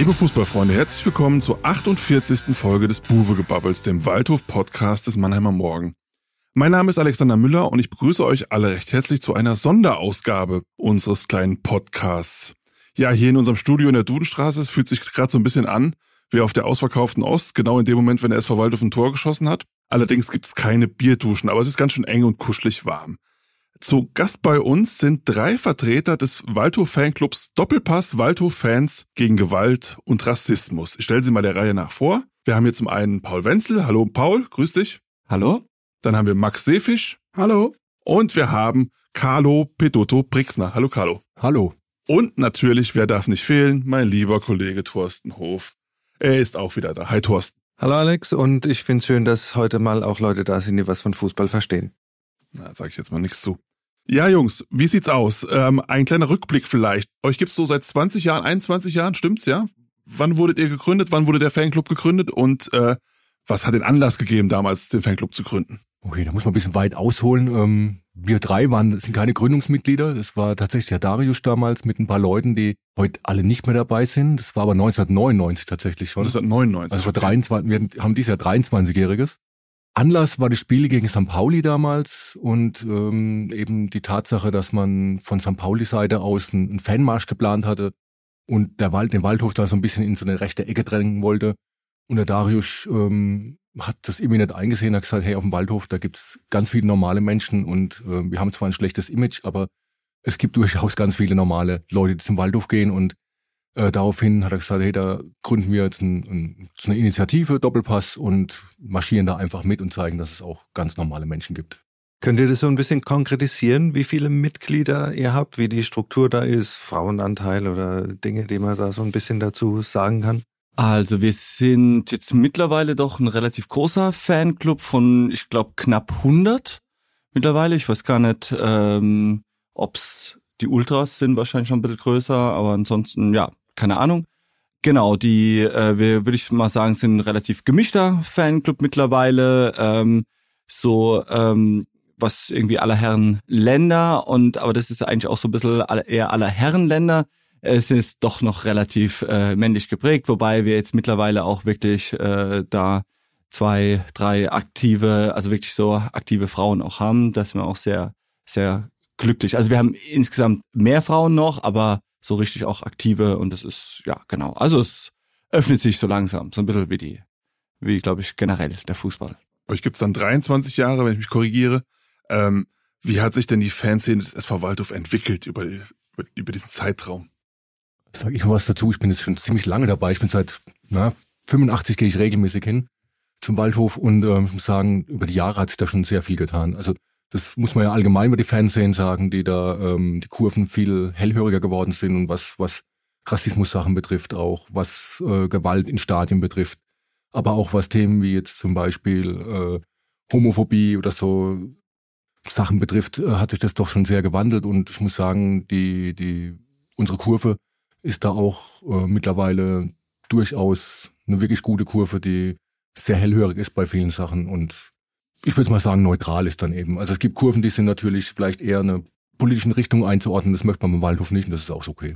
Liebe Fußballfreunde, herzlich willkommen zur 48. Folge des Buwe-Gebabbels, dem Waldhof-Podcast des Mannheimer Morgen. Mein Name ist Alexander Müller und ich begrüße euch alle recht herzlich zu einer Sonderausgabe unseres kleinen Podcasts. Ja, hier in unserem Studio in der Dudenstraße, es fühlt sich gerade so ein bisschen an, wie auf der ausverkauften Ost, genau in dem Moment, wenn der SV Waldhof ein Tor geschossen hat. Allerdings gibt es keine Bierduschen, aber es ist ganz schön eng und kuschelig warm. Zu Gast bei uns sind drei Vertreter des Waldhof-Fanclubs Doppelpass Waldhof-Fans gegen Gewalt und Rassismus. Ich stelle sie mal der Reihe nach vor. Wir haben hier zum einen Paul Wenzel. Hallo Paul, grüß dich. Hallo. Dann haben wir Max Seefisch. Hallo. Und wir haben Carlo Pedotto Brixner. Hallo Carlo. Hallo. Und natürlich, wer darf nicht fehlen, mein lieber Kollege Thorsten Hof. Er ist auch wieder da. Hi Thorsten. Hallo Alex und ich finde es schön, dass heute mal auch Leute da sind, die was von Fußball verstehen. Na, sage ich jetzt mal nichts zu. Ja, Jungs, wie sieht's aus? Ähm, ein kleiner Rückblick vielleicht. Euch gibt's so seit 20 Jahren, 21 Jahren, stimmt's, ja? Wann wurdet ihr gegründet? Wann wurde der Fanclub gegründet? Und äh, was hat den Anlass gegeben, damals den Fanclub zu gründen? Okay, da muss man ein bisschen weit ausholen. Ähm, wir drei waren, sind keine Gründungsmitglieder. Es war tatsächlich der Darius damals mit ein paar Leuten, die heute alle nicht mehr dabei sind. Das war aber 1999 tatsächlich schon. 1999. Also vor 23, wir haben dieses Jahr 23-Jähriges. Anlass war das Spiel gegen St. Pauli damals und ähm, eben die Tatsache, dass man von St. Pauli-Seite aus einen, Fanmarsch geplant hatte und der Wald, den Waldhof da so ein bisschen in so eine rechte Ecke drängen wollte. Und der Darius ähm, hat das irgendwie nicht eingesehen, hat gesagt, hey, auf dem Waldhof, da gibt's ganz viele normale Menschen und äh, wir haben zwar ein schlechtes Image, aber es gibt durchaus ganz viele normale Leute, die zum Waldhof gehen und äh, daraufhin hat er gesagt, hey, da gründen wir jetzt ein, ein, eine Initiative, Doppelpass und marschieren da einfach mit und zeigen, dass es auch ganz normale Menschen gibt. Könnt ihr das so ein bisschen konkretisieren, wie viele Mitglieder ihr habt, wie die Struktur da ist, Frauenanteil oder Dinge, die man da so ein bisschen dazu sagen kann? Also wir sind jetzt mittlerweile doch ein relativ großer Fanclub von, ich glaube, knapp 100 mittlerweile. Ich weiß gar nicht, ähm, ob's die Ultras sind wahrscheinlich schon ein bisschen größer, aber ansonsten, ja, keine Ahnung. Genau, die, äh, wir würde ich mal sagen, sind ein relativ gemischter Fanclub mittlerweile. Ähm, so, ähm, was irgendwie aller Herren Länder und aber das ist eigentlich auch so ein bisschen eher aller Herren Länder. Es ist doch noch relativ äh, männlich geprägt, wobei wir jetzt mittlerweile auch wirklich äh, da zwei, drei aktive, also wirklich so aktive Frauen auch haben. Das sind wir auch sehr, sehr glücklich. Also wir haben insgesamt mehr Frauen noch, aber so richtig auch aktive und das ist, ja, genau. Also es öffnet sich so langsam, so ein bisschen wie die, wie, glaube ich, generell der Fußball. Euch gibt's dann 23 Jahre, wenn ich mich korrigiere. Ähm, wie hat sich denn die Fanszene des SV Waldhof entwickelt über, über, über diesen Zeitraum? Sag ich mal was dazu, ich bin jetzt schon ziemlich lange dabei. Ich bin seit na, 85 gehe ich regelmäßig hin zum Waldhof und äh, ich muss sagen, über die Jahre hat sich da schon sehr viel getan. Also das muss man ja allgemein über die Fernsehen sagen, die da ähm, die Kurven viel hellhöriger geworden sind und was, was Rassismus-Sachen betrifft, auch was äh, Gewalt in Stadien betrifft, aber auch was Themen wie jetzt zum Beispiel äh, Homophobie oder so Sachen betrifft, äh, hat sich das doch schon sehr gewandelt. Und ich muss sagen, die, die, unsere Kurve ist da auch äh, mittlerweile durchaus eine wirklich gute Kurve, die sehr hellhörig ist bei vielen Sachen. Und ich würde mal sagen, neutral ist dann eben. Also es gibt Kurven, die sind natürlich vielleicht eher eine politischen Richtung einzuordnen. Das möchte man beim Waldhof nicht und das ist auch okay.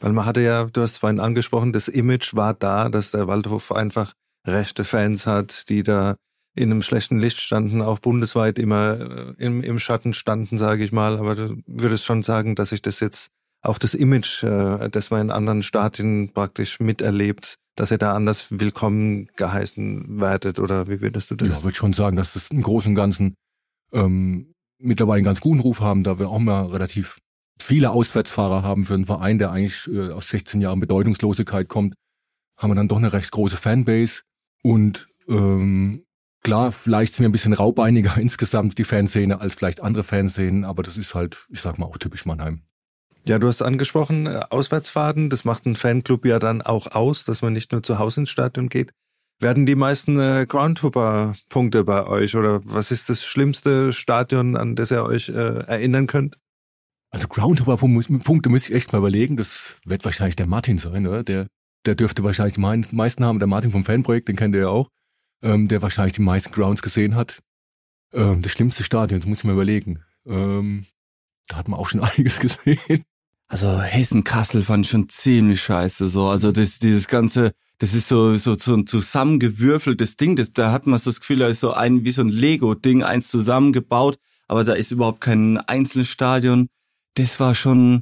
Weil man hatte ja, du hast vorhin angesprochen, das Image war da, dass der Waldhof einfach rechte Fans hat, die da in einem schlechten Licht standen, auch bundesweit immer äh, im, im Schatten standen, sage ich mal. Aber du würdest schon sagen, dass sich das jetzt auch das Image, äh, das man in anderen Stadien praktisch miterlebt, dass ihr da anders willkommen geheißen werdet oder wie würdest du das? Ja, würde schon sagen, dass das im Großen und Ganzen ähm, mittlerweile einen ganz guten Ruf haben, da wir auch mal relativ viele Auswärtsfahrer haben für einen Verein, der eigentlich äh, aus 16 Jahren Bedeutungslosigkeit kommt, haben wir dann doch eine recht große Fanbase und ähm, klar, vielleicht sind wir ein bisschen raubeiniger insgesamt die Fanszene als vielleicht andere Fanszenen, aber das ist halt, ich sag mal, auch typisch Mannheim. Ja, du hast angesprochen, äh, Auswärtsfahrten, das macht ein Fanclub ja dann auch aus, dass man nicht nur zu Hause ins Stadion geht. Werden die meisten äh, Groundhopper-Punkte bei euch oder was ist das schlimmste Stadion, an das ihr euch äh, erinnern könnt? Also Groundhopper-Punkte müsste ich echt mal überlegen. Das wird wahrscheinlich der Martin sein, oder? Der, der dürfte wahrscheinlich die meisten haben. Der Martin vom Fanprojekt, den kennt ihr ja auch, ähm, der wahrscheinlich die meisten Grounds gesehen hat. Ähm, das schlimmste Stadion, das muss ich mal überlegen. Ähm, da hat man auch schon einiges gesehen. also Hessen-Kassel fand ich schon ziemlich scheiße. So, also das, dieses ganze, das ist so, so, so ein zusammengewürfeltes Ding. Das, da hat man so das Gefühl, da ist so ein, wie so ein Lego-Ding, eins zusammengebaut, aber da ist überhaupt kein einzelnes Stadion. Das war schon,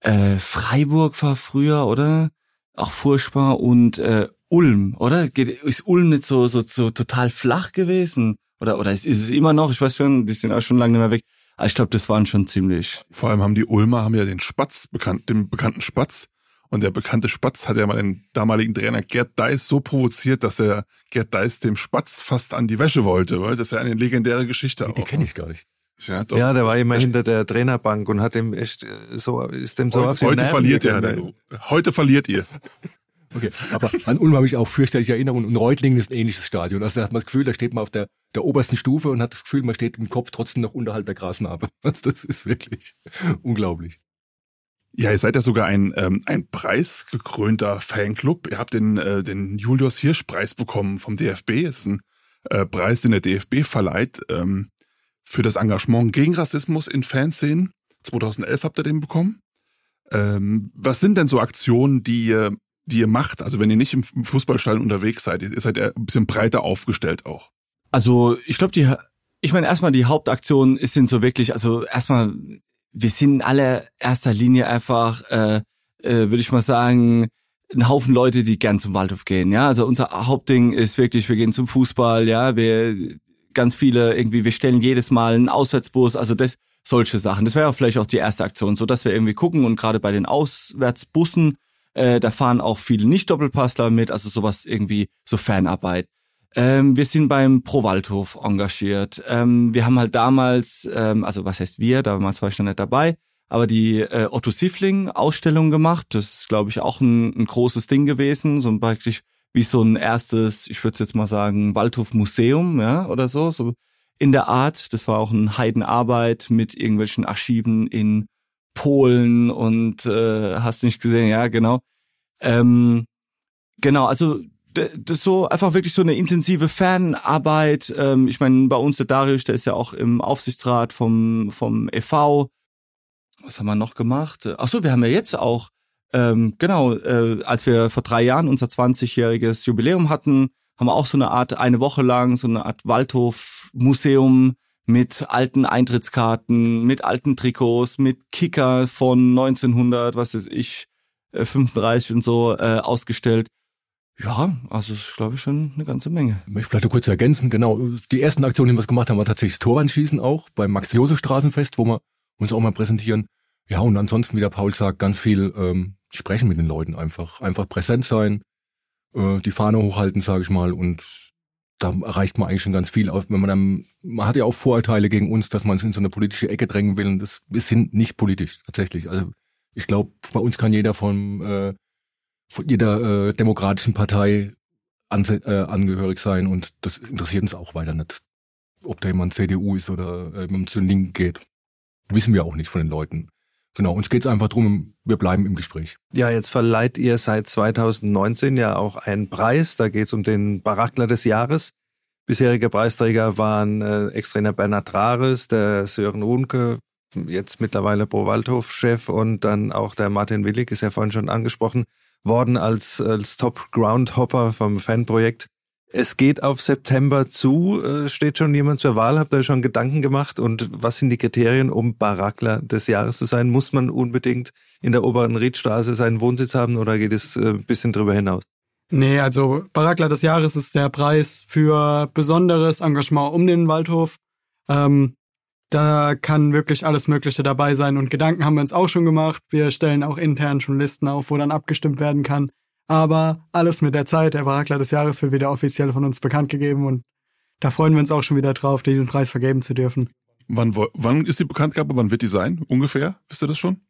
äh, Freiburg war früher, oder? Auch furchtbar und äh, Ulm, oder? Ist Ulm nicht so, so, so total flach gewesen? Oder, oder ist, ist es immer noch? Ich weiß schon, die sind auch schon lange nicht mehr weg. Aber ich glaube, das waren schon ziemlich. Vor allem haben die Ulmer haben ja den Spatz bekannt, den bekannten Spatz. Und der bekannte Spatz hat ja mal den damaligen Trainer Gerd Deis so provoziert, dass der Gerd Deis dem Spatz fast an die Wäsche wollte. Weil das ist ja eine legendäre Geschichte. Die, die kenne ich gar nicht. Ja, doch. ja, der war immer hinter der Trainerbank und hat dem echt äh, so ist dem so heute, auf die Heute Nerven verliert er. Heute verliert ihr. Okay, aber an Ulm habe ich auch fürchterliche Erinnerungen und Reutlingen ist ein ähnliches Stadion. Also da hat man das Gefühl, da steht man auf der, der obersten Stufe und hat das Gefühl, man steht im Kopf trotzdem noch unterhalb der Grasnarbe. Also das ist wirklich unglaublich. Ja, ihr seid ja sogar ein, ähm, ein preisgekrönter Fanclub. Ihr habt den, äh, den Julius Hirsch Preis bekommen vom DFB. Das ist ein äh, Preis, den der DFB verleiht ähm, für das Engagement gegen Rassismus in Fanszenen. 2011 habt ihr den bekommen. Ähm, was sind denn so Aktionen, die ihr die ihr macht? Also wenn ihr nicht im Fußballstadion unterwegs seid, ihr seid ja ein bisschen breiter aufgestellt auch. Also ich glaube, die, ich meine erstmal die Hauptaktion ist sind so wirklich, also erstmal, wir sind in allererster Linie einfach, äh, äh, würde ich mal sagen, ein Haufen Leute, die gern zum Waldhof gehen. Ja, also unser Hauptding ist wirklich, wir gehen zum Fußball. Ja, wir ganz viele irgendwie, wir stellen jedes Mal einen Auswärtsbus. Also das solche Sachen. Das wäre vielleicht auch die erste Aktion, so dass wir irgendwie gucken und gerade bei den Auswärtsbussen äh, da fahren auch viele Nicht-Doppelpassler mit, also sowas irgendwie, so Fanarbeit. Ähm, wir sind beim Pro-Waldhof engagiert. Ähm, wir haben halt damals, ähm, also was heißt wir, damals war ich noch nicht dabei, aber die äh, Otto Siffling Ausstellung gemacht. Das ist, glaube ich, auch ein, ein großes Ding gewesen, so ein praktisch wie so ein erstes, ich würde jetzt mal sagen, Waldhof Museum, ja, oder so, so in der Art. Das war auch eine Heidenarbeit mit irgendwelchen Archiven in Polen und äh, hast nicht gesehen, ja, genau. Ähm, genau, also das ist so einfach wirklich so eine intensive Fanarbeit. Ähm, ich meine, bei uns der Darius, der ist ja auch im Aufsichtsrat vom vom e.V. Was haben wir noch gemacht? Ach so, wir haben ja jetzt auch ähm, genau, äh, als wir vor drei Jahren unser 20-jähriges Jubiläum hatten, haben wir auch so eine Art eine Woche lang so eine Art Waldhof-Museum mit alten Eintrittskarten, mit alten Trikots, mit Kicker von 1900, was weiß ich, 35 äh, und so äh, ausgestellt. Ja, also das ist, glaube ich, schon eine ganze Menge. Ich vielleicht noch kurz ergänzen, genau. Die ersten Aktionen, die wir gemacht haben, war tatsächlich das Torwandschießen auch beim Max-Josef-Straßenfest, wo wir uns auch mal präsentieren. Ja, und ansonsten, wie der Paul sagt, ganz viel ähm, sprechen mit den Leuten einfach. Einfach präsent sein, äh, die Fahne hochhalten, sage ich mal, und da erreicht man eigentlich schon ganz viel. Wenn man dann, man hat ja auch Vorurteile gegen uns, dass man es in so eine politische Ecke drängen will. Und das, wir sind nicht politisch, tatsächlich. Also ich glaube, bei uns kann jeder von, äh, von jeder äh, demokratischen Partei an, äh, angehörig sein und das interessiert uns auch weiter nicht. Ob da jemand CDU ist oder äh, zu den Linken geht, wissen wir auch nicht von den Leuten. Genau, uns geht es einfach drum, wir bleiben im Gespräch. Ja, jetzt verleiht ihr seit 2019 ja auch einen Preis. Da geht es um den Barackler des Jahres. Bisherige Preisträger waren äh, Ex-Trainer Bernhard Rares, der Sören Runke, jetzt mittlerweile Pro Waldhof-Chef und dann auch der Martin Willig, ist ja vorhin schon angesprochen worden als, als Top Groundhopper vom Fanprojekt. Es geht auf September zu. Äh, steht schon jemand zur Wahl? Habt ihr schon Gedanken gemacht? Und was sind die Kriterien, um Barackler des Jahres zu sein? Muss man unbedingt in der oberen Riedstraße seinen Wohnsitz haben oder geht es ein äh, bisschen drüber hinaus? Nee, also Barackler des Jahres ist der Preis für besonderes Engagement um den Waldhof. Ähm, da kann wirklich alles Mögliche dabei sein und Gedanken haben wir uns auch schon gemacht. Wir stellen auch intern schon Listen auf, wo dann abgestimmt werden kann. Aber alles mit der Zeit. Der Warakler des Jahres wird wieder offiziell von uns bekannt gegeben und da freuen wir uns auch schon wieder drauf, diesen Preis vergeben zu dürfen. Wann, wann ist die Bekanntgabe? Wann wird die sein? Ungefähr? Wisst ihr das schon?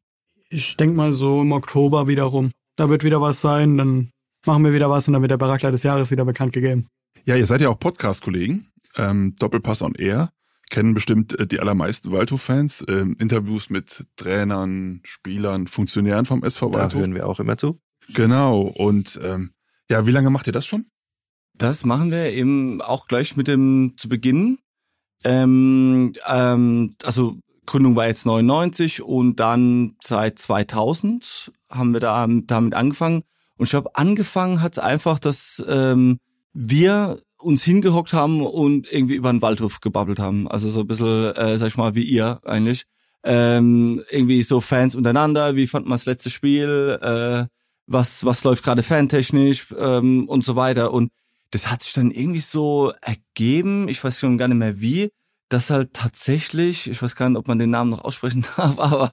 Ich denke mal so im Oktober wiederum. Da wird wieder was sein, dann machen wir wieder was und dann wird der Barakler des Jahres wieder bekannt gegeben. Ja, ihr seid ja auch Podcast-Kollegen. Ähm, Doppelpass on Air. Kennen bestimmt äh, die allermeisten Waldhof-Fans. Ähm, Interviews mit Trainern, Spielern, Funktionären vom SV Waldhof. Da hören wir auch immer zu. Genau. Und ähm, ja, wie lange macht ihr das schon? Das machen wir eben auch gleich mit dem zu Beginn. Ähm, ähm, also Gründung war jetzt 99 und dann seit 2000 haben wir da damit angefangen. Und ich glaube, angefangen hat einfach, dass ähm, wir uns hingehockt haben und irgendwie über den Waldhof gebabbelt haben. Also so ein bisschen, äh, sag ich mal, wie ihr eigentlich. Ähm, irgendwie so Fans untereinander, wie fand man das letzte Spiel, äh, was, was läuft gerade fantechnisch ähm, und so weiter. Und das hat sich dann irgendwie so ergeben, ich weiß schon gar nicht mehr wie, dass halt tatsächlich, ich weiß gar nicht, ob man den Namen noch aussprechen darf, aber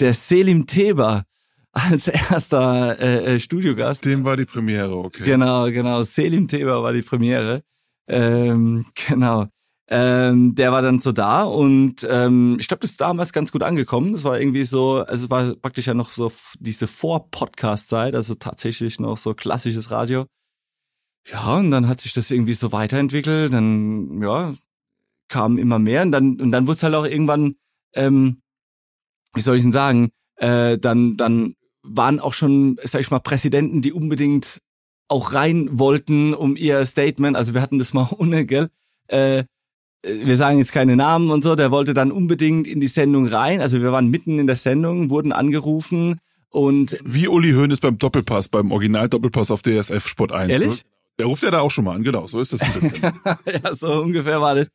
der Selim Teber als erster äh, äh, Studiogast. Dem war die Premiere, okay. Genau, genau. Selim Teber war die Premiere. Ähm, genau. Ähm, der war dann so da und ähm, ich glaube, das ist damals ganz gut angekommen. Das war irgendwie so, also es war praktisch ja noch so diese Vor-Podcast-Zeit, also tatsächlich noch so klassisches Radio. Ja, und dann hat sich das irgendwie so weiterentwickelt. Dann, ja, kam immer mehr und dann und dann wurde es halt auch irgendwann, ähm, wie soll ich denn sagen, äh, dann dann waren auch schon, sag ich mal, Präsidenten, die unbedingt auch rein wollten, um ihr Statement. Also wir hatten das mal ohne, gell? Äh, wir sagen jetzt keine Namen und so. Der wollte dann unbedingt in die Sendung rein. Also wir waren mitten in der Sendung, wurden angerufen und wie Uli Hoeneß beim Doppelpass, beim Original Doppelpass auf DSF Sport 1. Ehrlich? Der ruft ja da auch schon mal an, genau, so ist das ein bisschen. ja, so ungefähr war das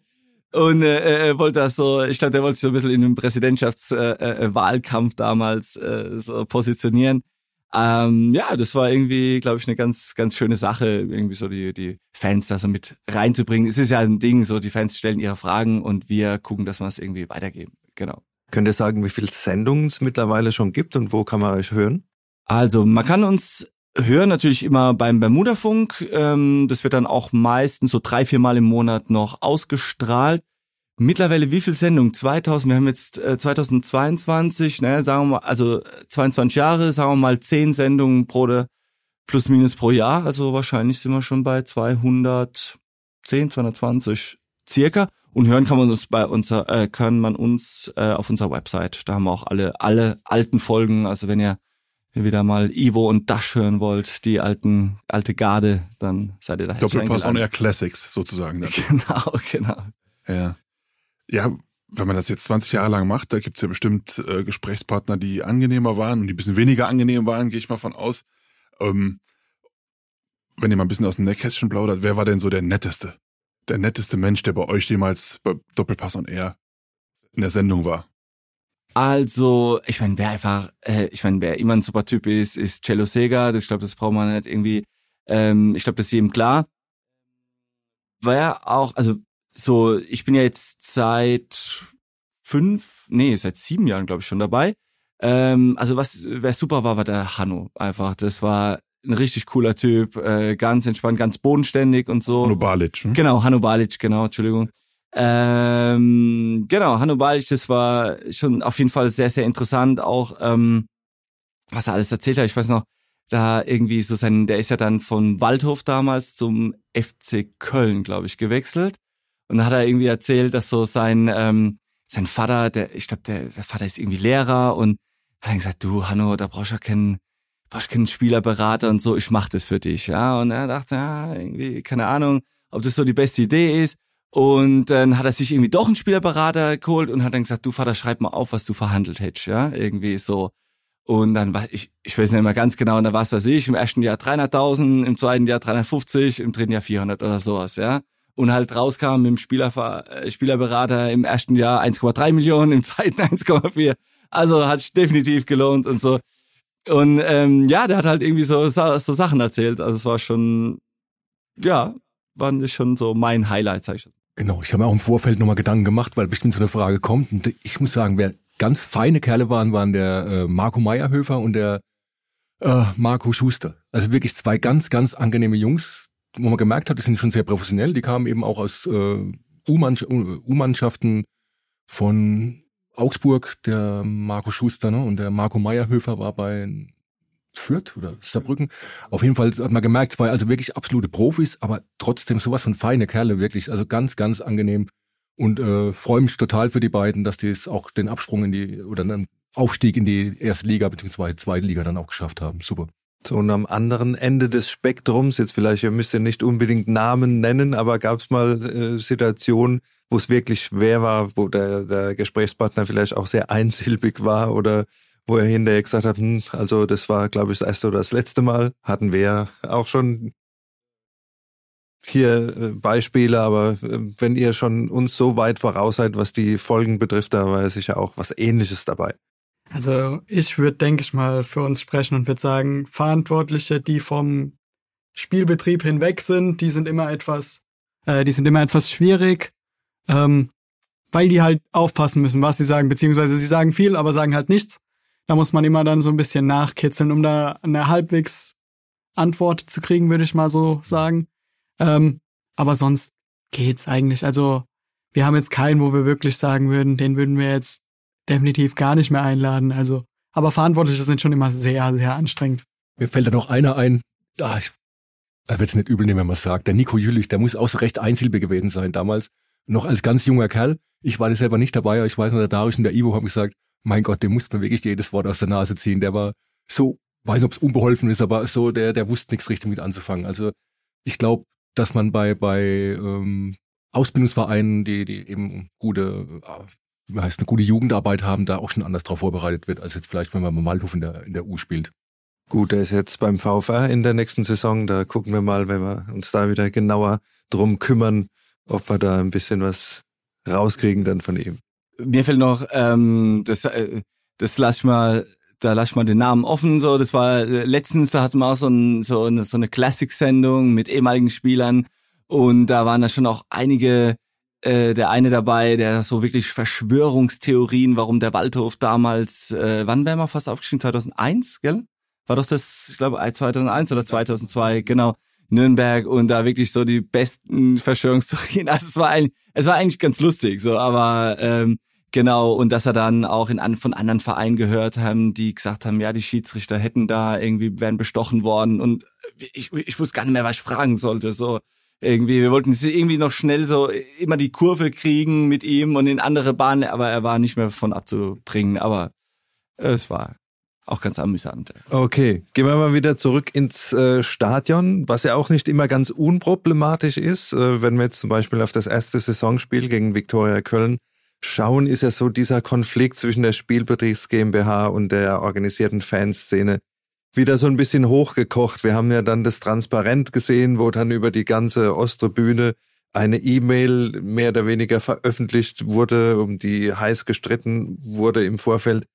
und äh, äh, wollte das so, ich glaube, der wollte sich so ein bisschen in dem Präsidentschaftswahlkampf äh, äh, damals äh, so positionieren. Ähm, ja, das war irgendwie, glaube ich, eine ganz, ganz schöne Sache, irgendwie so die, die Fans da so mit reinzubringen. Es ist ja ein Ding, so die Fans stellen ihre Fragen und wir gucken, dass wir es irgendwie weitergeben. Genau. Könnt ihr sagen, wie viele Sendungen es mittlerweile schon gibt und wo kann man euch hören? Also, man kann uns hören natürlich immer beim Bermuda-Funk. Ähm, das wird dann auch meistens so drei, vier Mal im Monat noch ausgestrahlt. Mittlerweile wie viel Sendungen? 2000, wir haben jetzt äh, 2022, ne, sagen wir mal, also 22 Jahre, sagen wir mal 10 Sendungen pro plus minus pro Jahr. Also wahrscheinlich sind wir schon bei 210, 220 circa. Und hören kann man uns bei unser, äh, kann man uns äh, auf unserer Website. Da haben wir auch alle, alle alten Folgen. Also wenn ihr ihr wieder mal Ivo und Dash hören wollt, die alten, alte Garde, dann seid ihr da Doppelpass on Air Classics sozusagen. Dann. Genau, genau. Ja. Ja, wenn man das jetzt 20 Jahre lang macht, da gibt's ja bestimmt äh, Gesprächspartner, die angenehmer waren und die ein bisschen weniger angenehm waren, gehe ich mal von aus. Ähm, wenn ihr mal ein bisschen aus dem Nähkästchen plaudert, wer war denn so der netteste? Der netteste Mensch, der bei euch jemals bei Doppelpass on Air in der Sendung war? Also, ich meine, wer einfach, äh, ich meine, wer immer ein super Typ ist, ist Cello Sega. Das, ich glaube, das braucht man nicht irgendwie. Ähm, ich glaube, das ist jedem klar. Wer auch, also so, ich bin ja jetzt seit fünf, nee, seit sieben Jahren, glaube ich, schon dabei. Ähm, also was, wer super war, war der Hanno. Einfach, das war ein richtig cooler Typ, äh, ganz entspannt, ganz bodenständig und so. Hanno Balic. Ne? Genau, Hanno Balic, genau, Entschuldigung. Ähm, genau, Hanno Balic, das war schon auf jeden Fall sehr, sehr interessant, auch ähm, was er alles erzählt hat. Ich weiß noch, da irgendwie so sein, der ist ja dann von Waldhof damals zum FC Köln, glaube ich, gewechselt. Und da hat er irgendwie erzählt, dass so sein, ähm, sein Vater, der, ich glaube, der, der Vater ist irgendwie Lehrer und hat dann gesagt, du, Hanno, da brauchst du ja keinen, brauchst du keinen Spielerberater und so, ich mach das für dich, ja. Und er dachte, ja, irgendwie, keine Ahnung, ob das so die beste Idee ist. Und dann hat er sich irgendwie doch einen Spielerberater geholt und hat dann gesagt, du Vater, schreib mal auf, was du verhandelt hättest, ja, irgendwie so. Und dann war ich, ich weiß nicht mehr ganz genau, und da war es, was ich, im ersten Jahr 300.000, im zweiten Jahr 350, im dritten Jahr 400 oder sowas, ja. Und halt rauskam dem Spieler, äh, Spielerberater im ersten Jahr 1,3 Millionen, im zweiten 1,4. Also hat sich definitiv gelohnt und so. Und ähm, ja, der hat halt irgendwie so, so Sachen erzählt. Also es war schon, ja, war schon so mein Highlight, sag ich. Genau, ich habe mir auch im Vorfeld nochmal Gedanken gemacht, weil bestimmt so eine Frage kommt. Und ich muss sagen, wer ganz feine Kerle waren, waren der äh, Marco Meyerhöfer und der äh, Marco Schuster. Also wirklich zwei ganz, ganz angenehme Jungs, wo man gemerkt hat, die sind schon sehr professionell. Die kamen eben auch aus äh, U-Mannschaften von Augsburg, der Marco Schuster ne? und der Marco Meyerhöfer war bei Fürth oder Saarbrücken. Auf jeden Fall hat man gemerkt, zwei also wirklich absolute Profis, aber trotzdem sowas von feine Kerle, wirklich. Also ganz, ganz angenehm. Und äh, freue mich total für die beiden, dass die es auch den Absprung in die oder einen Aufstieg in die erste Liga bzw. zweite Liga dann auch geschafft haben. Super. So, und am anderen Ende des Spektrums, jetzt vielleicht, ihr müsst ja nicht unbedingt Namen nennen, aber gab es mal äh, Situationen, wo es wirklich schwer war, wo der, der Gesprächspartner vielleicht auch sehr einsilbig war oder wo er hinterher gesagt hat, hm, also das war, glaube ich, das erste oder das letzte Mal, hatten wir auch schon hier äh, Beispiele, aber äh, wenn ihr schon uns so weit voraus seid, was die Folgen betrifft, da war ja sicher auch was ähnliches dabei. Also ich würde, denke ich mal, für uns sprechen und würde sagen, Verantwortliche, die vom Spielbetrieb hinweg sind, die sind immer etwas, äh, die sind immer etwas schwierig, ähm, weil die halt aufpassen müssen, was sie sagen, beziehungsweise sie sagen viel, aber sagen halt nichts. Da muss man immer dann so ein bisschen nachkitzeln, um da eine halbwegs Antwort zu kriegen, würde ich mal so sagen. Ähm, aber sonst geht's eigentlich. Also wir haben jetzt keinen, wo wir wirklich sagen würden, den würden wir jetzt definitiv gar nicht mehr einladen. Also, aber Verantwortliche sind schon immer sehr, sehr anstrengend. Mir fällt da noch einer ein. Ah, ich, er wird es nicht übel nehmen, wenn man sagt. Der Nico Jülich, der muss auch so recht einsilbig gewesen sein damals. Noch als ganz junger Kerl. Ich war da selber nicht dabei, aber ich weiß noch, der Darius und der Ivo haben gesagt, mein Gott, dem muss man wirklich jedes Wort aus der Nase ziehen. Der war so, weiß nicht, ob es unbeholfen ist, aber so, der, der wusste nichts richtig mit anzufangen. Also ich glaube, dass man bei, bei ähm, Ausbildungsvereinen, die, die eben gute, äh, heißt, eine gute Jugendarbeit haben, da auch schon anders drauf vorbereitet wird, als jetzt vielleicht, wenn man mal Waldhof in der, in der U spielt. Gut, der ist jetzt beim VfR in der nächsten Saison. Da gucken wir mal, wenn wir uns da wieder genauer drum kümmern, ob wir da ein bisschen was rauskriegen dann von ihm. Mir fällt noch, ähm, das, äh, das lass ich mal, da lass ich mal den Namen offen. So, das war äh, letztens, da hatten wir auch so, ein, so eine, so eine Classic-Sendung mit ehemaligen Spielern und da waren da schon auch einige äh, der eine dabei, der so wirklich Verschwörungstheorien, warum der Waldhof damals, äh, wann wären wir fast aufgestiegen? 2001, gell? War doch das, ich glaube, 2001 oder 2002, genau. Nürnberg und da wirklich so die besten Verschwörungstheorien. Also es war eigentlich, es war eigentlich ganz lustig, so, aber ähm, genau und dass er dann auch in von anderen Vereinen gehört haben, die gesagt haben, ja die Schiedsrichter hätten da irgendwie wären bestochen worden und ich, ich wusste gar nicht mehr, was ich fragen sollte. So irgendwie, wir wollten irgendwie noch schnell so immer die Kurve kriegen mit ihm und in andere Bahnen, aber er war nicht mehr von abzubringen. Aber es war auch ganz amüsant. Okay, gehen wir mal wieder zurück ins äh, Stadion, was ja auch nicht immer ganz unproblematisch ist. Äh, wenn wir jetzt zum Beispiel auf das erste Saisonspiel gegen Viktoria Köln schauen, ist ja so dieser Konflikt zwischen der Spielbetriebs GmbH und der organisierten Fanszene wieder so ein bisschen hochgekocht. Wir haben ja dann das Transparent gesehen, wo dann über die ganze Osttribüne eine E-Mail mehr oder weniger veröffentlicht wurde, um die heiß gestritten wurde im Vorfeld.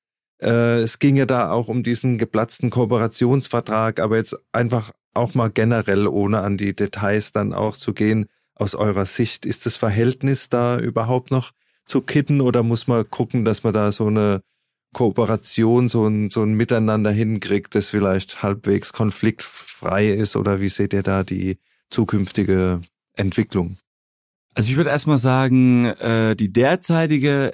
Äh, es ging ja da auch um diesen geplatzten Kooperationsvertrag, aber jetzt einfach auch mal generell, ohne an die Details dann auch zu gehen, aus eurer Sicht, ist das Verhältnis da überhaupt noch zu kitten oder muss man gucken, dass man da so eine Kooperation, so ein, so ein Miteinander hinkriegt, das vielleicht halbwegs konfliktfrei ist oder wie seht ihr da die zukünftige Entwicklung? Also ich würde erstmal sagen, äh, die derzeitige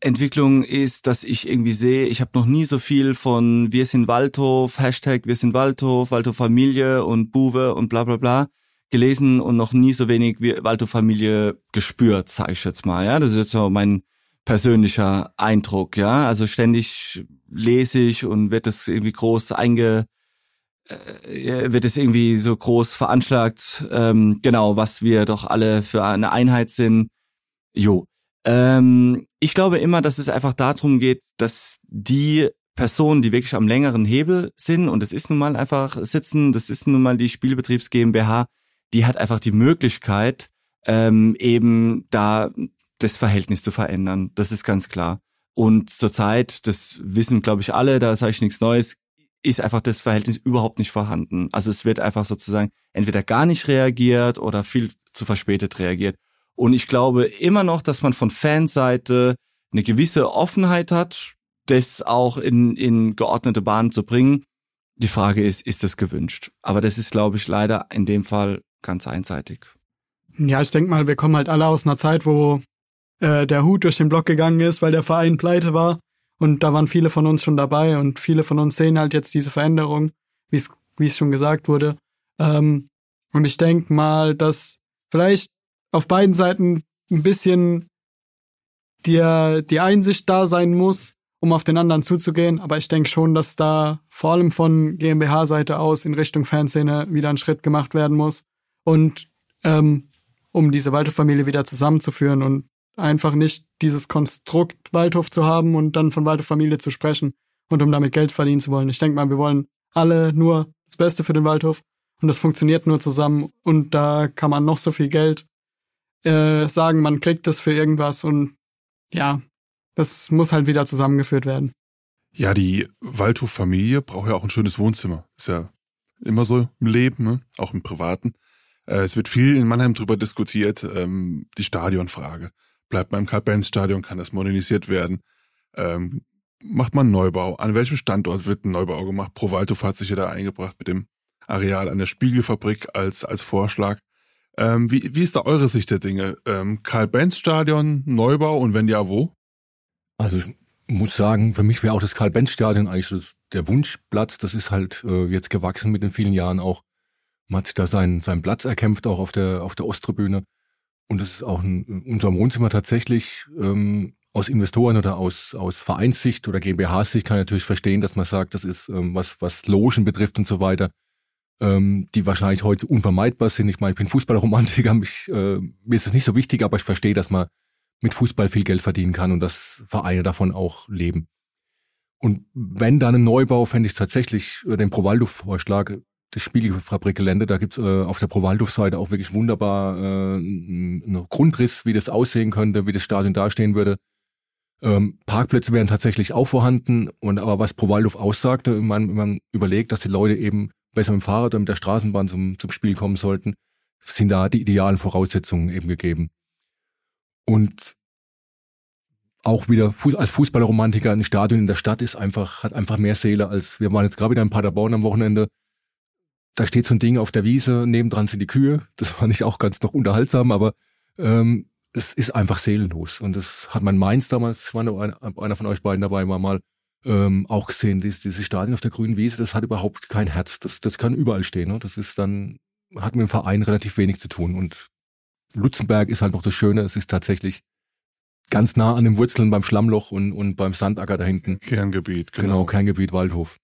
Entwicklung ist, dass ich irgendwie sehe, ich habe noch nie so viel von Wir sind Waldhof, Hashtag Wir sind Waldhof, Waldhof Familie und Buwe und bla bla bla gelesen und noch nie so wenig Waldhof Familie gespürt, sage ich jetzt mal. Ja, das ist jetzt so mein persönlicher Eindruck, ja. Also ständig lese ich und wird das irgendwie groß einge, äh, wird es irgendwie so groß veranschlagt, ähm, genau, was wir doch alle für eine Einheit sind. Jo. Ähm, ich glaube immer, dass es einfach darum geht, dass die Personen, die wirklich am längeren Hebel sind, und das ist nun mal einfach sitzen, das ist nun mal die Spielbetriebs GmbH, die hat einfach die Möglichkeit, ähm, eben da das Verhältnis zu verändern. Das ist ganz klar. Und zurzeit, das wissen, glaube ich, alle, da sage ich nichts Neues, ist einfach das Verhältnis überhaupt nicht vorhanden. Also es wird einfach sozusagen entweder gar nicht reagiert oder viel zu verspätet reagiert. Und ich glaube immer noch, dass man von Fanseite eine gewisse Offenheit hat, das auch in, in geordnete Bahnen zu bringen. Die Frage ist, ist das gewünscht? Aber das ist, glaube ich, leider in dem Fall ganz einseitig. Ja, ich denke mal, wir kommen halt alle aus einer Zeit, wo äh, der Hut durch den Block gegangen ist, weil der Verein pleite war. Und da waren viele von uns schon dabei und viele von uns sehen halt jetzt diese Veränderung, wie es schon gesagt wurde. Ähm, und ich denke mal, dass vielleicht auf beiden Seiten ein bisschen die, die Einsicht da sein muss, um auf den anderen zuzugehen. Aber ich denke schon, dass da vor allem von GmbH-Seite aus in Richtung Fanszene wieder ein Schritt gemacht werden muss. Und ähm, um diese Waldhof-Familie wieder zusammenzuführen und einfach nicht dieses Konstrukt Waldhof zu haben und dann von Waldhof-Familie zu sprechen und um damit Geld verdienen zu wollen. Ich denke mal, wir wollen alle nur das Beste für den Waldhof und das funktioniert nur zusammen und da kann man noch so viel Geld äh, sagen, man kriegt das für irgendwas und ja, das muss halt wieder zusammengeführt werden. Ja, die Waldhof-Familie braucht ja auch ein schönes Wohnzimmer. Ist ja immer so im Leben, ne? auch im Privaten. Äh, es wird viel in Mannheim drüber diskutiert, ähm, die Stadionfrage. Bleibt man im Karl-Benz-Stadion, kann das modernisiert werden? Ähm, macht man Neubau? An welchem Standort wird ein Neubau gemacht? Pro Waldhof hat sich ja da eingebracht mit dem Areal an der Spiegelfabrik als, als Vorschlag. Ähm, wie, wie ist da eure Sicht der Dinge? Ähm, Karl-Benz-Stadion, Neubau und wenn ja, wo? Also ich muss sagen, für mich wäre auch das Karl-Benz-Stadion eigentlich das, der Wunschplatz. Das ist halt äh, jetzt gewachsen mit den vielen Jahren auch. Man hat da seinen, seinen Platz erkämpft, auch auf der, auf der Osttribüne. Und das ist auch in unserem Wohnzimmer tatsächlich ähm, aus Investoren oder aus, aus Vereinssicht oder GmbH-Sicht kann ich natürlich verstehen, dass man sagt, das ist ähm, was, was Logen betrifft und so weiter, ähm, die wahrscheinlich heute unvermeidbar sind. Ich meine, ich bin Fußballromantiker, mich, äh, mir ist es nicht so wichtig, aber ich verstehe, dass man mit Fußball viel Geld verdienen kann und dass Vereine davon auch leben. Und wenn dann ein Neubau, fände ich tatsächlich äh, den Provaldo-Vorschlag, das Spiegelfabrikgelände, da gibt's äh, auf der Provaldo-Seite auch wirklich wunderbar äh, einen Grundriss, wie das aussehen könnte, wie das Stadion dastehen würde. Ähm, Parkplätze wären tatsächlich auch vorhanden und aber was Provaldo aussagte, man, man überlegt, dass die Leute eben besser mit dem Fahrrad oder mit der Straßenbahn zum, zum Spiel kommen sollten, sind da die idealen Voraussetzungen eben gegeben. Und auch wieder als Fußballromantiker ein Stadion in der Stadt ist einfach, hat einfach mehr Seele als, wir waren jetzt gerade wieder in Paderborn am Wochenende. Da steht so ein Ding auf der Wiese, nebendran sind die Kühe. Das fand ich auch ganz noch unterhaltsam, aber ähm, es ist einfach seelenlos. Und das hat mein Mainz damals, war einer von euch beiden dabei, war mal ähm, auch gesehen, dieses, dieses Stadion auf der grünen Wiese, das hat überhaupt kein Herz. Das, das kann überall stehen. Ne? Das ist dann, hat mit dem Verein relativ wenig zu tun. Und Lutzenberg ist halt noch das Schöne, es ist tatsächlich ganz nah an den Wurzeln beim Schlammloch und, und beim Sandacker da hinten. Kerngebiet, genau. Genau, Kerngebiet Waldhof.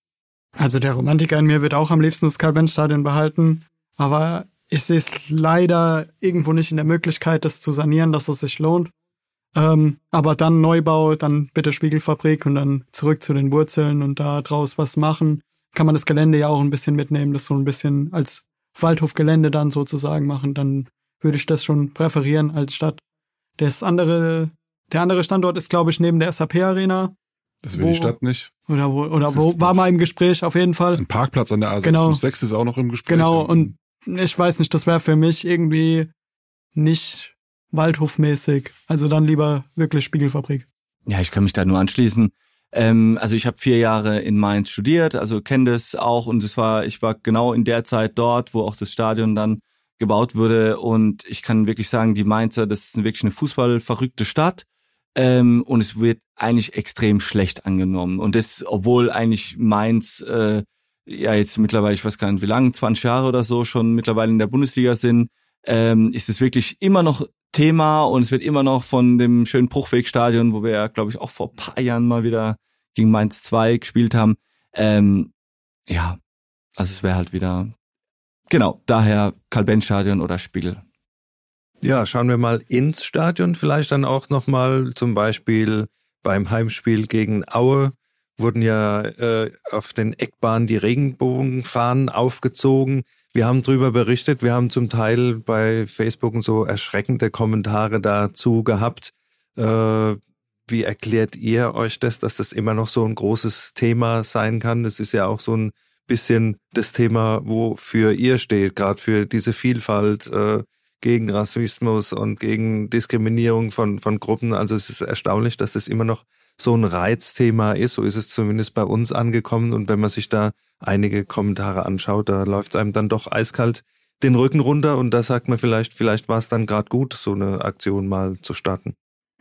Also der Romantiker in mir wird auch am liebsten das Karl-Benz-Stadion behalten, aber ich sehe es leider irgendwo nicht in der Möglichkeit, das zu sanieren, dass es sich lohnt. Ähm, aber dann Neubau, dann bitte Spiegelfabrik und dann zurück zu den Wurzeln und da draus was machen. Kann man das Gelände ja auch ein bisschen mitnehmen, das so ein bisschen als Waldhofgelände dann sozusagen machen. Dann würde ich das schon präferieren als Stadt. Das andere, der andere Standort ist, glaube ich, neben der SAP-Arena. Das will wo, die Stadt nicht. Oder wo, oder wo war mal im Gespräch auf jeden Fall. Ein Parkplatz an der A656 genau. ist auch noch im Gespräch. Genau, und ich weiß nicht, das wäre für mich irgendwie nicht Waldhofmäßig. Also dann lieber wirklich Spiegelfabrik. Ja, ich kann mich da nur anschließen. Ähm, also ich habe vier Jahre in Mainz studiert, also kenne das auch und es war, ich war genau in der Zeit dort, wo auch das Stadion dann gebaut wurde und ich kann wirklich sagen, die Mainzer, das ist wirklich eine fußballverrückte Stadt ähm, und es wird eigentlich extrem schlecht angenommen und das, obwohl eigentlich Mainz äh, ja jetzt mittlerweile, ich weiß gar nicht wie lange, 20 Jahre oder so schon mittlerweile in der Bundesliga sind, ähm, ist es wirklich immer noch Thema und es wird immer noch von dem schönen Bruchwegstadion, wo wir ja, glaube ich, auch vor paar Jahren mal wieder gegen Mainz 2 gespielt haben. Ähm, ja, also es wäre halt wieder Genau, daher Karl-Benz-Stadion oder Spiegel. Ja, schauen wir mal ins Stadion, vielleicht dann auch nochmal zum Beispiel beim Heimspiel gegen Aue wurden ja äh, auf den Eckbahnen die Regenbogenfahnen aufgezogen. Wir haben drüber berichtet, wir haben zum Teil bei Facebook so erschreckende Kommentare dazu gehabt. Äh, wie erklärt ihr euch das, dass das immer noch so ein großes Thema sein kann? Das ist ja auch so ein bisschen das Thema, wofür ihr steht, gerade für diese Vielfalt äh, gegen Rassismus und gegen Diskriminierung von, von Gruppen. Also es ist erstaunlich, dass das immer noch so ein Reizthema ist. So ist es zumindest bei uns angekommen. Und wenn man sich da einige Kommentare anschaut, da läuft einem dann doch eiskalt den Rücken runter. Und da sagt man vielleicht, vielleicht war es dann gerade gut, so eine Aktion mal zu starten.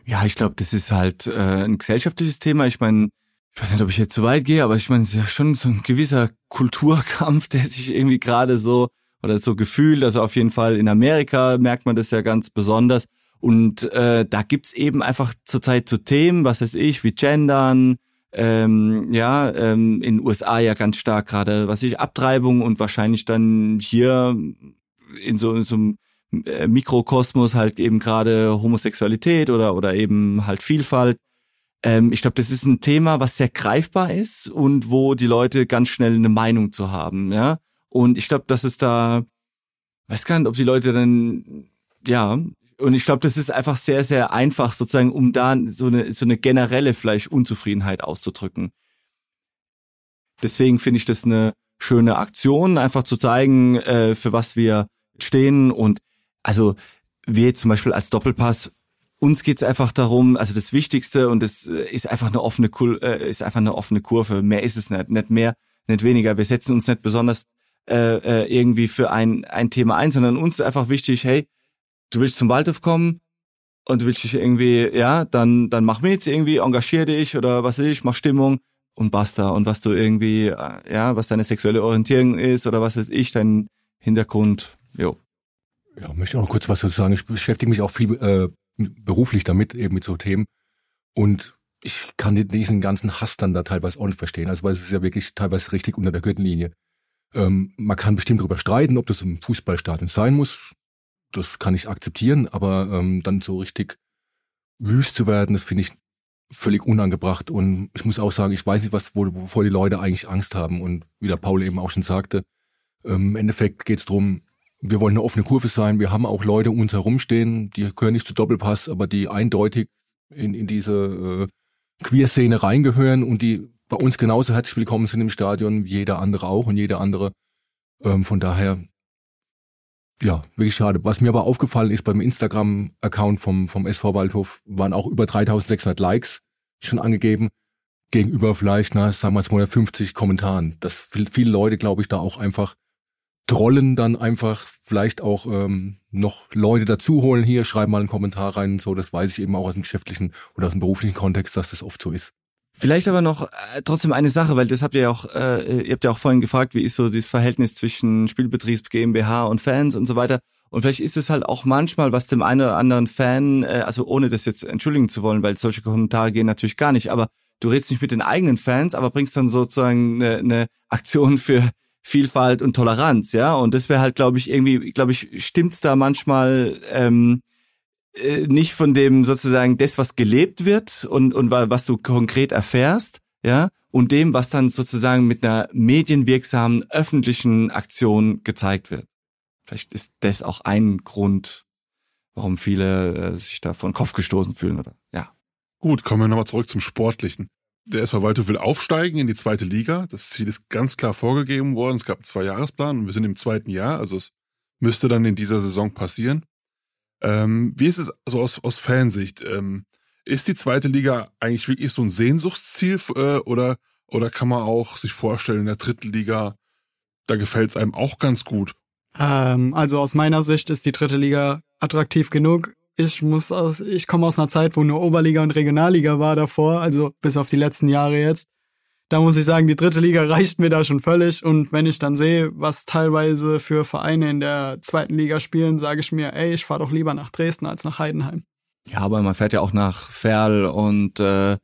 Ja, ich glaube, das ist halt äh, ein gesellschaftliches Thema. Ich meine, ich weiß nicht, ob ich jetzt zu weit gehe, aber ich meine, es ist ja schon so ein gewisser Kulturkampf, der sich irgendwie gerade so oder so gefühlt, also auf jeden Fall in Amerika merkt man das ja ganz besonders. Und äh, da gibt's eben einfach zurzeit so Themen, was weiß ich, wie Gendern, ähm, ja, ähm, in USA ja ganz stark gerade, was ich, Abtreibung und wahrscheinlich dann hier in so, in so einem äh, Mikrokosmos halt eben gerade Homosexualität oder oder eben halt Vielfalt. Ähm, ich glaube, das ist ein Thema, was sehr greifbar ist und wo die Leute ganz schnell eine Meinung zu haben, ja. Und ich glaube, dass es da, weiß gar nicht, ob die Leute dann, ja, und ich glaube, das ist einfach sehr, sehr einfach, sozusagen, um da so eine, so eine generelle vielleicht Unzufriedenheit auszudrücken. Deswegen finde ich das eine schöne Aktion, einfach zu zeigen, äh, für was wir stehen. Und also wir zum Beispiel als Doppelpass, uns geht's einfach darum, also das Wichtigste und das äh, ist einfach eine offene äh, ist einfach eine offene Kurve. Mehr ist es nicht, nicht mehr, nicht weniger. Wir setzen uns nicht besonders äh, äh, irgendwie für ein, ein Thema ein, sondern uns ist einfach wichtig, hey, du willst zum Waldhof kommen und du willst dich irgendwie, ja, dann, dann mach mit, irgendwie, engagier dich oder was weiß ich, mach Stimmung und basta. Und was du irgendwie, äh, ja, was deine sexuelle Orientierung ist oder was weiß ich, dein Hintergrund, jo. Ja, möchte auch noch kurz was dazu sagen. Ich beschäftige mich auch viel äh, beruflich damit, eben mit so Themen. Und ich kann diesen ganzen Hass dann da teilweise auch nicht verstehen. Also weil es ist ja wirklich teilweise richtig unter der Gürtellinie. Ähm, man kann bestimmt darüber streiten, ob das im Fußballstadion sein muss das kann ich akzeptieren, aber ähm, dann so richtig wüst zu werden, das finde ich völlig unangebracht. Und ich muss auch sagen, ich weiß nicht, was, wovor die Leute eigentlich Angst haben. Und wie der Paul eben auch schon sagte, ähm, im Endeffekt geht es darum, wir wollen eine offene Kurve sein. Wir haben auch Leute um uns herumstehen, die gehören nicht zu Doppelpass, aber die eindeutig in, in diese äh, Queer-Szene reingehören und die bei uns genauso herzlich willkommen sind im Stadion wie jeder andere auch und jeder andere. Ähm, von daher ja, wirklich schade. Was mir aber aufgefallen ist beim Instagram-Account vom, vom SV Waldhof, waren auch über 3600 Likes schon angegeben, gegenüber vielleicht, na, sagen wir mal 50 Kommentaren. Dass viele Leute, glaube ich, da auch einfach trollen dann einfach vielleicht auch ähm, noch Leute dazuholen hier, schreiben mal einen Kommentar rein und so. Das weiß ich eben auch aus dem geschäftlichen oder aus dem beruflichen Kontext, dass das oft so ist. Vielleicht aber noch äh, trotzdem eine Sache, weil das habt ihr ja auch, äh, ihr habt ja auch vorhin gefragt, wie ist so das Verhältnis zwischen Spielbetriebs GmbH und Fans und so weiter. Und vielleicht ist es halt auch manchmal, was dem einen oder anderen Fan, äh, also ohne das jetzt entschuldigen zu wollen, weil solche Kommentare gehen natürlich gar nicht, aber du redest nicht mit den eigenen Fans, aber bringst dann sozusagen eine, eine Aktion für Vielfalt und Toleranz, ja. Und das wäre halt, glaube ich, irgendwie, glaube ich, stimmt's da manchmal ähm, äh, nicht von dem sozusagen das, was gelebt wird und, und was du konkret erfährst, ja, und dem, was dann sozusagen mit einer medienwirksamen öffentlichen Aktion gezeigt wird. Vielleicht ist das auch ein Grund, warum viele äh, sich da vor den Kopf gestoßen fühlen, oder? Ja. Gut, kommen wir nochmal zurück zum Sportlichen. Der SV Waldhof will aufsteigen in die zweite Liga. Das Ziel ist ganz klar vorgegeben worden. Es gab einen Zwei-Jahresplan und wir sind im zweiten Jahr, also es müsste dann in dieser Saison passieren. Ähm, wie ist es so aus, aus Fansicht? Ähm, ist die zweite Liga eigentlich wirklich so ein Sehnsuchtsziel äh, oder, oder kann man auch sich vorstellen, in der dritten Liga, da gefällt es einem auch ganz gut? Ähm, also aus meiner Sicht ist die dritte Liga attraktiv genug. Ich muss aus, ich komme aus einer Zeit, wo nur Oberliga und Regionalliga war davor, also bis auf die letzten Jahre jetzt da muss ich sagen, die dritte Liga reicht mir da schon völlig. Und wenn ich dann sehe, was teilweise für Vereine in der zweiten Liga spielen, sage ich mir, ey, ich fahre doch lieber nach Dresden als nach Heidenheim. Ja, aber man fährt ja auch nach Ferl und äh,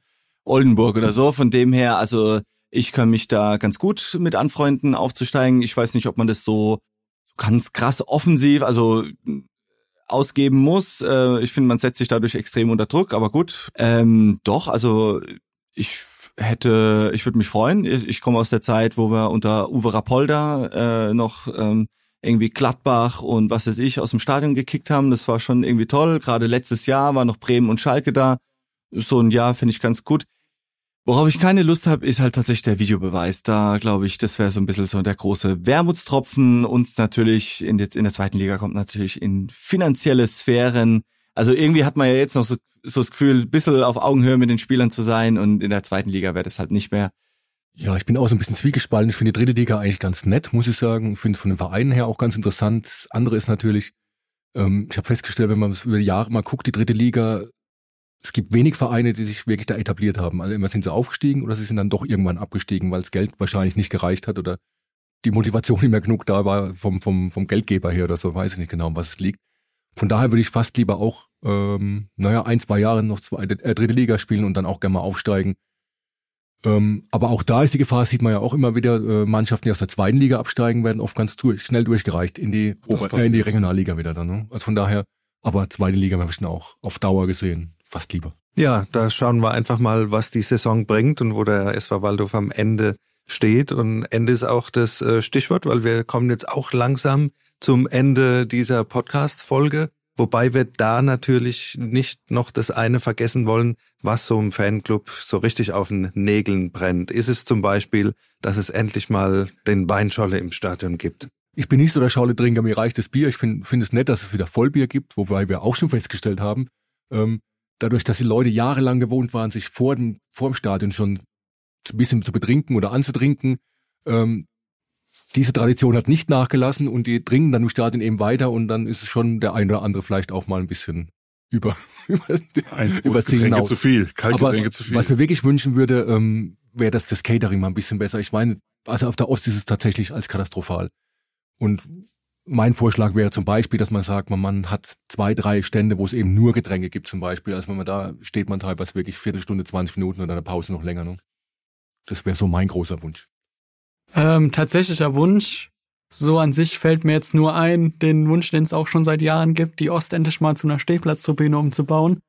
Oldenburg oder so. Von dem her, also ich kann mich da ganz gut mit anfreunden, aufzusteigen. Ich weiß nicht, ob man das so ganz krass offensiv, also ausgeben muss. Äh, ich finde, man setzt sich dadurch extrem unter Druck, aber gut. Ähm, doch, also ich hätte, ich würde mich freuen. Ich, ich komme aus der Zeit, wo wir unter Uwe Rapolda äh, noch ähm, irgendwie Gladbach und was weiß ich aus dem Stadion gekickt haben. Das war schon irgendwie toll. Gerade letztes Jahr war noch Bremen und Schalke da. So ein Jahr finde ich ganz gut. Worauf ich keine Lust habe, ist halt tatsächlich der Videobeweis. Da glaube ich, das wäre so ein bisschen so der große Wermutstropfen. Uns natürlich in der, in der zweiten Liga kommt natürlich in finanzielle Sphären also irgendwie hat man ja jetzt noch so, so das Gefühl, ein bisschen auf Augenhöhe mit den Spielern zu sein und in der zweiten Liga wäre das halt nicht mehr. Ja, ich bin auch so ein bisschen zwiegespalten. Ich finde die dritte Liga eigentlich ganz nett, muss ich sagen. Ich finde von den Vereinen her auch ganz interessant. Das andere ist natürlich, ähm, ich habe festgestellt, wenn man es über die Jahre mal guckt, die dritte Liga, es gibt wenig Vereine, die sich wirklich da etabliert haben. Also immer sind sie aufgestiegen oder sie sind dann doch irgendwann abgestiegen, weil das Geld wahrscheinlich nicht gereicht hat oder die Motivation nicht mehr genug da war vom, vom, vom Geldgeber her oder so, weiß ich nicht genau, um was es liegt. Von daher würde ich fast lieber auch, ähm, naja, ein, zwei Jahre noch zwei, äh, dritte Liga spielen und dann auch gerne mal aufsteigen. Ähm, aber auch da ist die Gefahr, sieht man ja auch immer wieder, äh, Mannschaften, die aus der zweiten Liga absteigen, werden oft ganz durch, schnell durchgereicht in die, Ober äh, in die Regionalliga wieder dann. Ne? Also von daher, aber zweite Liga habe ich schon auch auf Dauer gesehen, fast lieber. Ja, da schauen wir einfach mal, was die Saison bringt und wo der SV Waldorf am Ende steht. Und Ende ist auch das äh, Stichwort, weil wir kommen jetzt auch langsam zum Ende dieser Podcast-Folge. Wobei wir da natürlich nicht noch das eine vergessen wollen, was so im Fanclub so richtig auf den Nägeln brennt. Ist es zum Beispiel, dass es endlich mal den Weinscholle im Stadion gibt? Ich bin nicht so der Schauletrinker, mir reicht das Bier. Ich finde find es nett, dass es wieder Vollbier gibt, wobei wir auch schon festgestellt haben, ähm, dadurch, dass die Leute jahrelang gewohnt waren, sich vor dem, vor dem Stadion schon ein bisschen zu betrinken oder anzutrinken, ähm, diese Tradition hat nicht nachgelassen und die dringen dann im Stadion eben weiter und dann ist es schon der eine oder andere vielleicht auch mal ein bisschen über, über, Eins, über Getränke zu viel, Kaltgetränke zu viel. Was mir wirklich wünschen würde, ähm, wäre das das Catering mal ein bisschen besser. Ich meine, also auf der Ost ist es tatsächlich als katastrophal. Und mein Vorschlag wäre zum Beispiel, dass man sagt, man, man hat zwei, drei Stände, wo es eben nur Getränke gibt zum Beispiel. Also wenn man da steht man teilweise wirklich Viertelstunde, 20 Minuten oder eine Pause noch länger. Ne? Das wäre so mein großer Wunsch. Ähm, tatsächlicher Wunsch. So an sich fällt mir jetzt nur ein, den Wunsch, den es auch schon seit Jahren gibt, die Ost endlich mal zu einer Stehplatzturbine umzubauen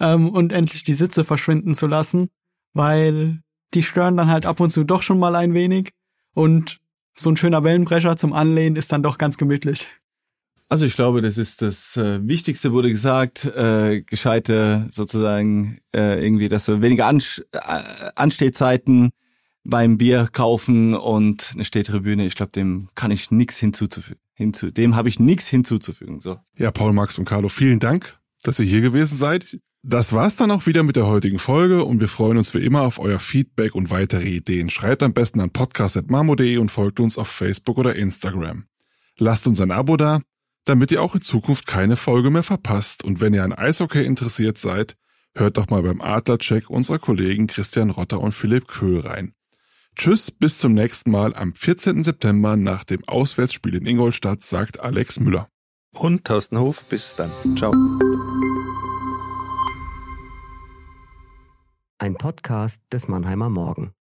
ähm, und endlich die Sitze verschwinden zu lassen, weil die stören dann halt ab und zu doch schon mal ein wenig und so ein schöner Wellenbrecher zum Anlehnen ist dann doch ganz gemütlich. Also ich glaube, das ist das äh, Wichtigste, wurde gesagt, äh, gescheite sozusagen äh, irgendwie, dass wir weniger Ansch äh, Anstehzeiten beim Bier kaufen und eine Stehtribüne. Ich glaube, dem kann ich nichts hinzuzufügen. Hinzu, dem habe ich nichts hinzuzufügen. So. Ja, Paul, Max und Carlo, vielen Dank, dass ihr hier gewesen seid. Das war's dann auch wieder mit der heutigen Folge und wir freuen uns wie immer auf euer Feedback und weitere Ideen. Schreibt am besten an podcast.marmo.de und folgt uns auf Facebook oder Instagram. Lasst uns ein Abo da, damit ihr auch in Zukunft keine Folge mehr verpasst. Und wenn ihr an Eishockey interessiert seid, hört doch mal beim Adlercheck unserer Kollegen Christian Rotter und Philipp Köhl rein. Tschüss, bis zum nächsten Mal am 14. September nach dem Auswärtsspiel in Ingolstadt, sagt Alex Müller. Und Thorsten Hof, bis dann. Ciao. Ein Podcast des Mannheimer Morgen.